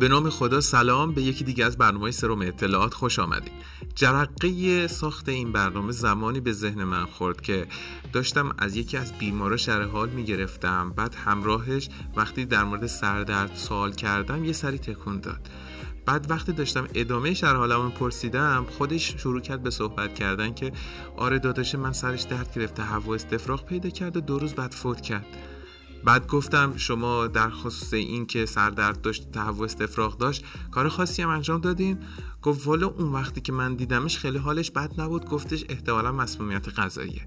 به نام خدا سلام به یکی دیگه از برنامه سروم اطلاعات خوش آمدید. جرقه ساخت این برنامه زمانی به ذهن من خورد که داشتم از یکی از بیمارا شرح حال می‌گرفتم بعد همراهش وقتی در مورد سردرد سوال کردم یه سری تکون داد. بعد وقتی داشتم ادامه شرح حالمو پرسیدم خودش شروع کرد به صحبت کردن که آره داداش من سرش درد گرفته هوا استفراغ پیدا کرد و دو روز بعد فوت کرد. بعد گفتم شما در خصوص این که سردرد داشت تهوع استفراغ داشت کار خاصی هم انجام دادین. گفت والا اون وقتی که من دیدمش خیلی حالش بد نبود گفتش احتمالا مسمومیت غذاییه.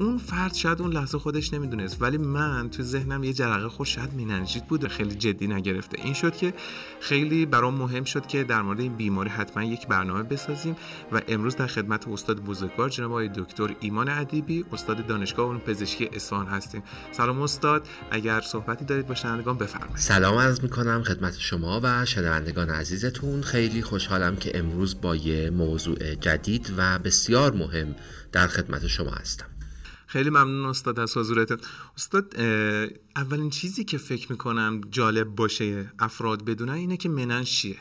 اون فرد شاید اون لحظه خودش نمی‌دونست ولی من تو ذهنم یه جرقه خود شاید میننجیت بوده خیلی جدی نگرفته. این شد که خیلی برام مهم شد که در مورد این بیماری حتما یک برنامه بسازیم و امروز در خدمت استاد بزرگوار جناب آقای دکتر ایمان ادیبی استاد دانشگاه علوم پزشکی اصفهان هستیم. سلام استاد اگر صحبتی دارید با شنوندگان بفرمایید. سلام عرض می‌کنم خدمت شما و شنوندگان عزیزتون. خیلی خوشحالم که امروز با یه موضوع جدید و بسیار مهم در خدمت شما هستم. خیلی ممنون استاد از حضورتون. استاد اولین چیزی که فکر می‌کنم جالب باشه افراد بدونن اینه که منن چیه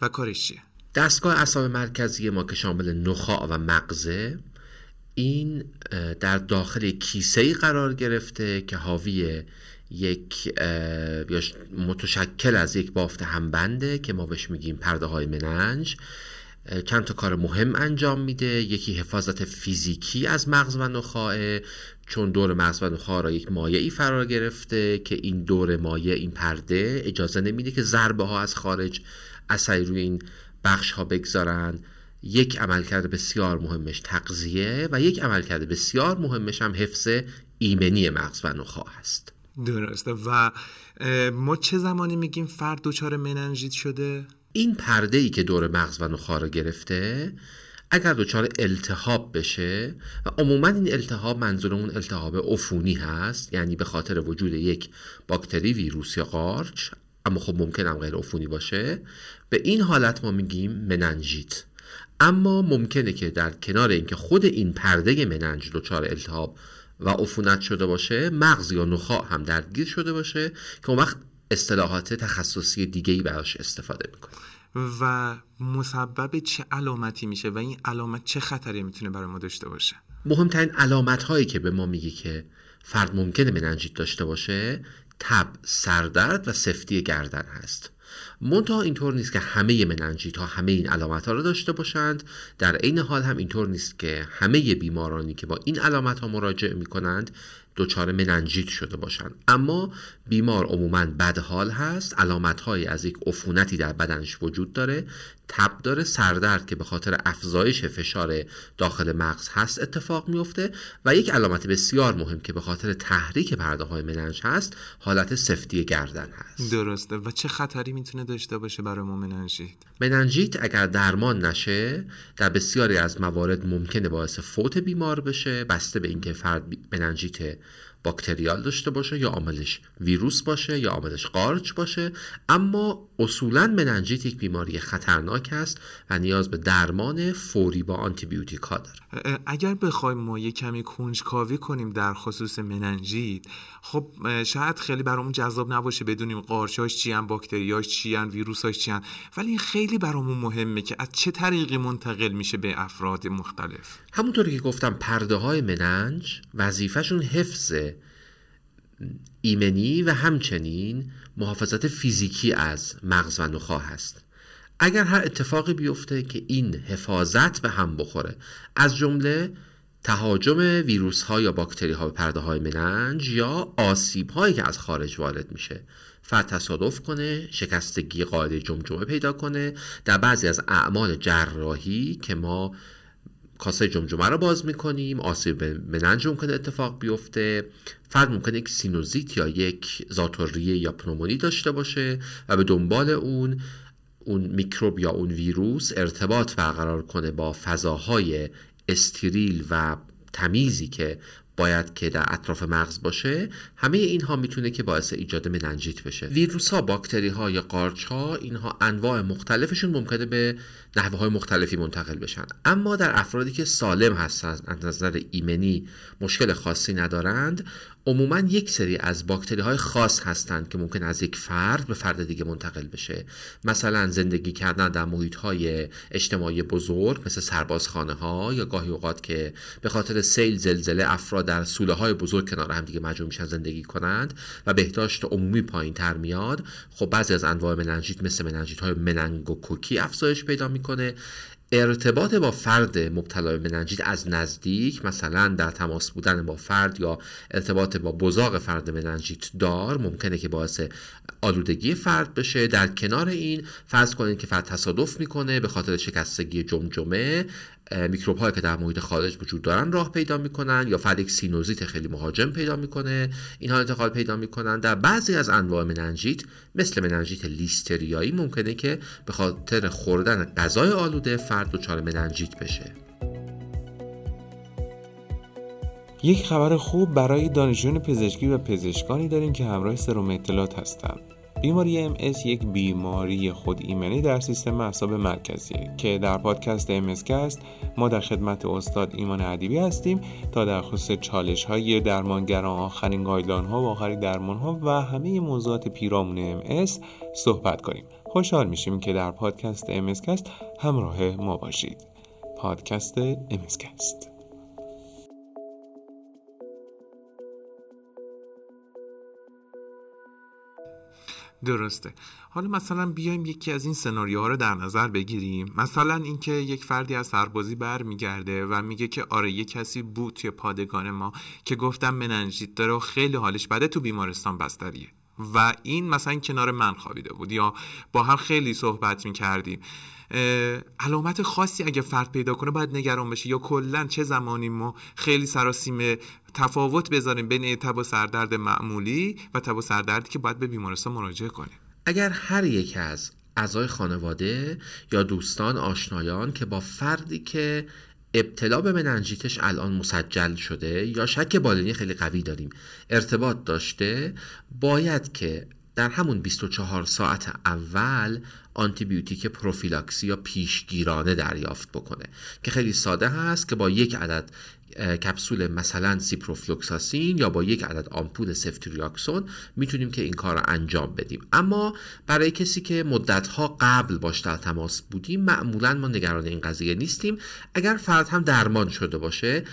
و کارش چیه. دستگاه اعصاب مرکزی ما که شامل نخاع و مغزه این در داخل کیسه قرار گرفته که حاوی یک متشکل از یک بافت همبنده که ما بهش میگیم پرده های مننج. چند تا کار مهم انجام میده. یکی حفاظت فیزیکی از مغز و نخاع چون دور مغز و نخاع را یک مایه ای فرار گرفته که این دور مایه این پرده اجازه نمیده که ضربه ها از خارج اثری روی این بخش ها بگذارن. یک عملکرد بسیار مهمش تغذیه و یک عملکرد بسیار مهمش هم حفظ ایمنی مغز و نخاع هست. درسته. و ما چه زمانی میگیم فرد دچار مننژیت شده؟ این پرده ای که دور مغز و نخاع را گرفته اگر دچار التهاب بشه و عموما این التهاب منظورمون التهاب عفونی هست یعنی به خاطر وجود یک باکتری ویروس یا قارچ اما خب ممکن هم غیر عفونی باشه به این حالت ما میگیم مننژیت اما ممکنه که در کنار اینکه خود این پرده مننج دچار التهاب و عفونت شده باشه مغز یا نخاع هم درگیر شده باشه که اون وقت اصطلاحات تخصصی دیگه ای براش استفاده می‌کنه. و مسبب چه علامتی میشه و این علامت چه خطری می‌تونه برای ما داشته باشه؟ مهمترین علامت هایی که به ما میگه که فرد ممکنه مننجیت داشته باشه تب سردرد و سفتی گردن هست. منتها اینطور نیست که همه مننجیت ها همه این علامت ها رو داشته باشند. در عین حال هم اینطور نیست که همه بیمارانی که با این علامت ها مراجعه می کنند دچار مننجیت شده باشند. اما بیمار عموما بدحال هست. علامت از یک عفونتی در بدنش وجود داره. تب داره سردرد که به خاطر افزایش فشار داخل مغز هست اتفاق میفته و یک علامت بسیار مهم که به خاطر تحریک پرده های مننج هست حالت سفتی گردن هست. درسته. و چه خطری می‌تونه داشته باشه برای ما مننژیت مننژیت اگر درمان نشه در بسیاری از موارد ممکنه باعث فوت بیمار بشه. بسته به اینکه فرد مننژیت باکتریال داشته باشه یا عاملش ویروس باشه یا عاملش قارچ باشه. اما اصولا مننجیت یک بیماری خطرناک است و نیاز به درمان فوری با آنتیبیوتیک ها داره اگر بخوایم ما یه کمی کنجکاوی کنیم در خصوص مننجیت خب شاید خیلی برامون جذاب نباشه بدونیم قارچاش چی ان باکتریاش چی ان ویروساش چی ولی این خیلی برامون مهمه که از چه طریقی منتقل میشه به افراد مختلف. همونطوری که گفتم پرده های مننج وظیفهشون حفظ ایمنی و همچنین محافظت فیزیکی از مغز و نخاع هست. اگر هر اتفاقی بیفته که این حفاظت به هم بخوره از جمله تهاجم ویروس ها یا باکتری ها به پرده های مننج یا آسیب هایی که از خارج وارد میشه. فرد تصادف کنه شکستگی قاعده جمجمه پیدا کنه. در بعضی از اعمال جراحی که ما کاسه جمجمه رو باز می‌کنیم آسیب مننج ممکنه اتفاق بیفته. فرد ممکنه یک سینوزیت یا یک زاتوریه یا پنومونی داشته باشه و به دنبال اون اون میکروب یا اون ویروس ارتباط برقرار کنه با فضاهای استریل و تمیزی که باید که در اطراف مغز باشه همه اینها می‌تونه که باعث ایجاد مننجیت بشه. ویروس ها باکتری ها یا قارچ ها اینها انواع مختلفشون ممکنه به نحوه های مختلفی منتقل بشن. اما در افرادی که سالم هستند از نظر ایمنی مشکل خاصی ندارند عموما یک سری از باکتری های خاص هستند که ممکن از یک فرد به فرد دیگه منتقل بشه. مثلا زندگی کردن در محیط های اجتماعی بزرگ مثل سربازخانه ها یا گاهی اوقات که به خاطر سیل زلزله افراد در سوله های بزرگ کنار هم دیگه مجموع میشن زندگی کنند و بهداشت عمومی پایین تر میاد. خب بعضی از انواع مننژیت مثل مننژیت های مننگوکوکی افزایش پیدا می‌کنه. ارتباط با فرد مبتلا به مننجیت از نزدیک مثلا در تماس بودن با فرد یا ارتباط با بزاق فرد مننجیت دار ممکنه که باعث آلودگی فرد بشه. در کنار این فرض کنید که فرد تصادف می‌کنه به خاطر شکستگی جمجمه. میکروب هایی که در محیط خارج وجود دارن راه پیدا می‌کنن یا فرد یک سینوزیت خیلی مهاجم پیدا می‌کنه اینها انتقال پیدا می‌کنن. در بعضی از انواع مننجیت مثل مننجیت لیستریایی ممکنه که به خاطر خوردن غذای آلوده فرد دچار مننجیت بشه. یک خبر خوب برای دانشجویان پزشکی و پزشکانی داریم که همراه سروم اطلاعات هستند بیماری MS یک بیماری خود ایمنی در سیستم اعصاب مرکزیه که در پادکست MS کست ما در خدمت استاد ایمان عدیبی هستیم تا در خصوص چالش های درمانگران آخرین guideline ها و آخرین درمان ها و همه موضوعات پیرامون MS صحبت کنیم. خوشحال میشیم که در پادکست کست همراه ما باشید. پادکست MS درسته. حالا مثلا بیایم یکی از این سناریوها رو در نظر بگیریم. مثلا اینکه یک فردی از سربازی برمیگرده و میگه که آره یه کسی بود توی پادگان ما که گفتم مننژیت داره و خیلی حالش بده تو بیمارستان بستریه. و این مثلا کنار من خوابیده بود یا با هم خیلی صحبت می‌کردیم. علامت خاصی اگه فرد پیدا کنه باید نگران بشه یا کلا چه زمانی ما خیلی سراسیم تفاوت بذاریم بین تب و سردرد معمولی و تب و سردردی که باید به بیمارستان مراجعه کنیم. اگر هر یک از اعضای خانواده یا دوستان آشنایان که با فردی که ابتلا به مننجیتش الان مسجل شده یا شک بالینی خیلی قوی داریم ارتباط داشته باید که در همون 24 ساعت اول آنتیبیوتیک پروفیلاکسی یا پیشگیرانه دریافت بکنه که خیلی ساده هست که با یک عدد کپسول مثلا سیپروفلوکساسین یا با یک عدد آمپول سفتریاکسون می‌تونیم که این کار رو انجام بدیم. اما برای کسی که مدتها قبل باش در تماس بودیم معمولا ما نگران این قضیه نیستیم. اگر فرد هم درمان شده باشه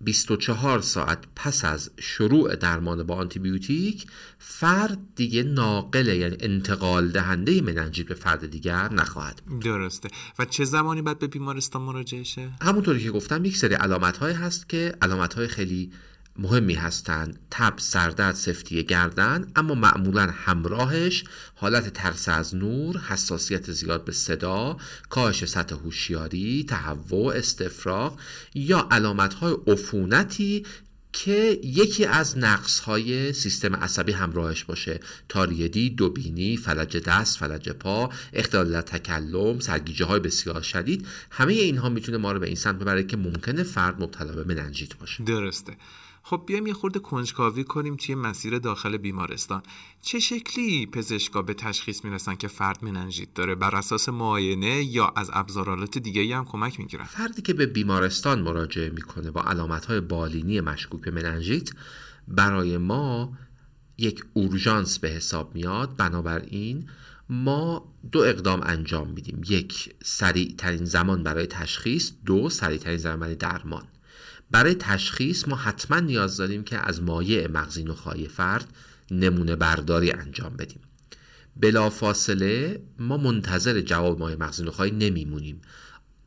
24 ساعت پس از شروع درمان با آنتیبیوتیک فرد دیگه ناقل یعنی انتقال دهنده مننجیت به فرد دیگر نخواهد درسته. و چه زمانی باید به بیمارستان مراجعه شه؟ همونطوری که گفتم یک سری علامت هست که علامت های خیلی مهمی هستند. تب سردرد سفتی گردن اما معمولا همراهش حالت ترس از نور حساسیت زیاد به صدا کاهش سطح هوشیاری تهوع استفراغ یا علامت های عفونتی که یکی از نقص های سیستم عصبی همراهش باشه. تاریدی، دوبینی، فلج دست، فلج پا، اختلال تکلم، سرگیجه های بسیار شدید همه اینها می‌تونه ما رو به این سمت ببره که ممکنه فرد مبتلا به مننجیت باشه. درسته. خب بیایم یه خورده کنجکاوی کنیم توی مسیر داخل بیمارستان. چه شکلی پزشکا به تشخیص می‌رسن که فرد مننژیت داره؟ بر اساس معاینه یا از ابزارالات دیگه هم کمک می‌گیرن؟ فردی که به بیمارستان مراجعه می‌کنه با علامتهای بالینی مشکوک به مننژیت برای ما یک اورژانس به حساب میاد. بنابراین ما دو اقدام انجام میدیم. یک سریع ترین زمان برای تشخیص دو سریع ترین زمان برای درمان. برای تشخیص ما حتما نیاز داریم که از مایع مغزی نخواهی فرد نمونه برداری انجام بدیم. بلافاصله ما منتظر جواب مایع مغزی نخواهی نمیمونیم.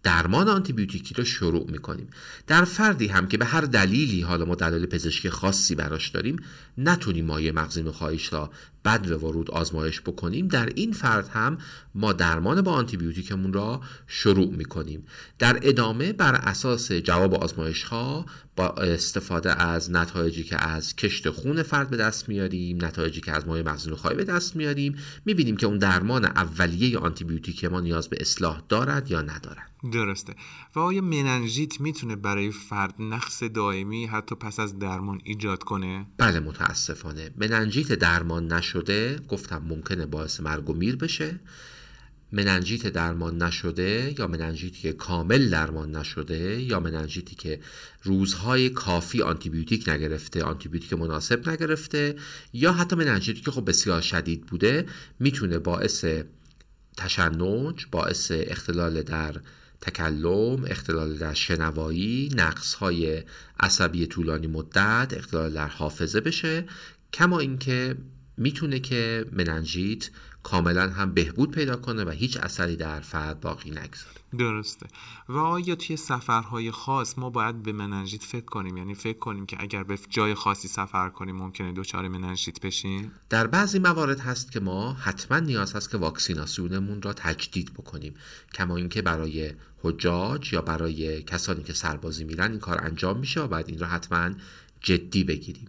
درمان آنتیبیوتیکی رو شروع می‌کنیم. در فردی هم که به هر دلیلی حالا ما دلیل پزشکی خاصی براش داریم نتونیم مایع مغزی نخواهیش را بد ورود آزمایش بکنیم در این فرد هم ما درمان با آنتیبیوتیکمون را شروع می‌کنیم. در ادامه بر اساس جواب آزمایش ها با استفاده از نتایجی که از کشت خون فرد به دست میاریم نتایجی که از مایع مغزی نخواهی به دست میاریم می‌بینیم که اون درمان اولیه آنتیبیوتیک ما نیاز به اصلاح دارد یا ندارد. درسته. و آیا مننژیت می‌تونه برای فرد نقص دائمی حتی پس از درمان ایجاد کنه؟ بله متاسفانه. مننژیت درمان نشده گفتم ممکنه باعث مرگ و میر بشه. مننژیت درمان نشده یا مننژیتی که کامل درمان نشده یا مننژیتی که روزهای کافی آنتیبیوتیک نگرفته آنتیبیوتیک مناسب نگرفته یا حتی مننژیتی که خب بسیار شدید بوده می‌تونه باعث تشنج باعث اختلال در تکلم اختلال در شنوایی نقص های عصبی طولانی مدت اختلال در حافظه بشه. کما اینکه می‌تونه که مننژیت کاملا هم بهبود پیدا کنه و هیچ اثری در فرد باقی نگذاره. درسته. و آیا توی سفرهای خاص ما باید به مننژیت فکر کنیم؟ یعنی فکر کنیم که اگر به جای خاصی سفر کنیم ممکنه دچار مننژیت بشیم؟ در بعضی موارد هست که ما حتما نیاز هست که واکسیناسیونمون را تجدید بکنیم. کما اینکه برای حجاج یا برای کسانی که سربازی میرن این کار انجام میشه و باید این را حتما جدی بگیریم.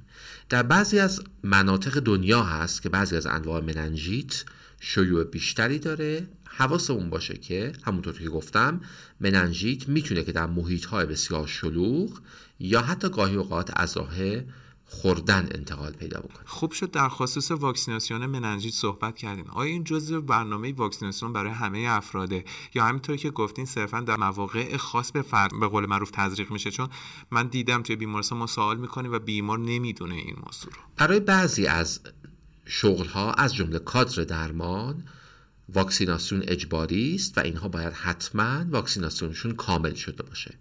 در بعضی از مناطق دنیا هست که بعضی از انواع مننژیت شیوع بیشتری داره. حواسمون باشه که همونطور که گفتم مننژیت می‌تونه که در محیط های بسیار شلوغ یا حتی گاهی اوقات از راه خوردن انتقال پیدا بکنه. خوب شد در خصوص واکسیناسیون مننژیت صحبت کردیم. آیا این جزء برنامه واکسیناسیون برای همه افراده؟ یا همینطور که گفتین صرفا در مواقع خاص به فرد به قول معروف تزریق میشه؟ چون من دیدم توی بیمارستان ما سوال می‌کنیم و بیمار نمی‌دونه این موضوع رو. برای بعضی از شغل ها از جمله کادر درمان واکسیناسیون اجباری است و اینها باید حتما واکسیناسیونشون کامل شده باشه.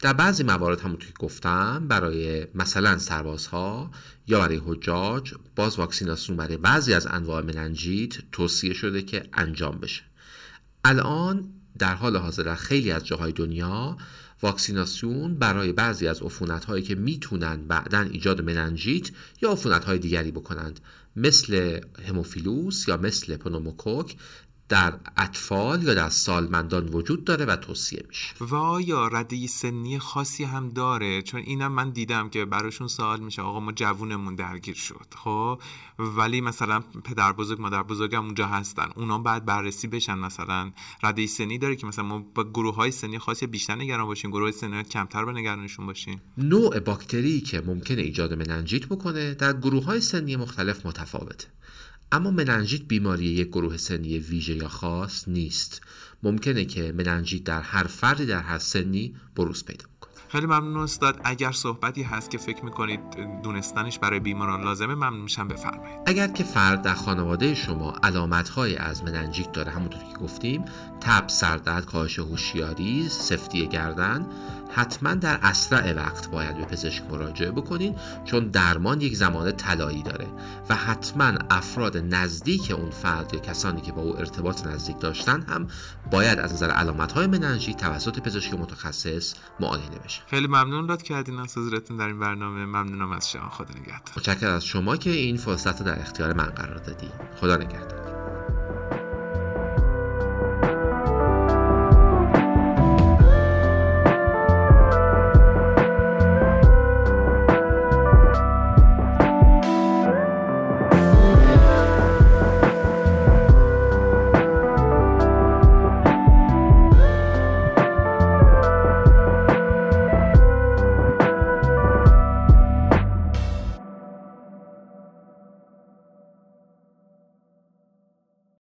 در بعضی موارد همونطور که گفتم برای مثلا سربازها یا برای حجاج باز واکسیناسیون برای بعضی از انواع مننجیت توصیه شده که انجام بشه. الان در حال حاضر خیلی از جاهای دنیا واکسیناسیون برای بعضی از عفونت هایی که می‌تونن بعدا ایجاد مننجیت یا عفونت های دیگری بکنند مثل هموفیلوس یا مثل پنوموکوک در اطفال یا در سالمندان وجود داره و توصیه میشه. و آیا رده سنی خاصی هم داره؟ چون اینم من دیدم که براشون سوال میشه آقا ما جوونمون درگیر شد خب؟ ولی مثلا پدر بزرگ مادر بزرگ هم اونجا هستن اونا بعد بررسی بشن مثلا. رده سنی داره که مثلا ما با گروه های سنی خاصی بیشتر نگران باشیم گروه سنی کمتر به نگرانشون باشیم. نوع باکتری که ممکنه ایجاد مننجیت بکنه در گروه های سنی مختلف متفاوته. اما مننژیت بیماری یک گروه سنی ویژه یا خاص نیست. ممکنه که مننژیت در هر فردی در هر سنی بروز پیدا خیلی ممنون استاد. اگر صحبتی هست که فکر می‌کنید دونستنش برای بیماران لازمه ممنون میشم. بفرمایید. اگر که فرد در خانواده شما علامت های از مننجیک داره همونطور که گفتیم تب سردرد کاهش هوشیاری سفتی گردن حتما در اسرع وقت باید به پزشک مراجعه بکنین چون درمان یک زمان طلایی داره و حتما افراد نزدیک اون فرد یا کسانی که با او ارتباط نزدیک داشتن هم باید از نظر علامت های مننژی توسط پزشک متخصص معاینه بشه. خیلی ممنون رد کردین از حضورتون در این برنامه. ممنونم از شما. خدا نگهدار. متشکرم از شما که این فرصت رو در اختیار من قرار دادی خدا نگهدار.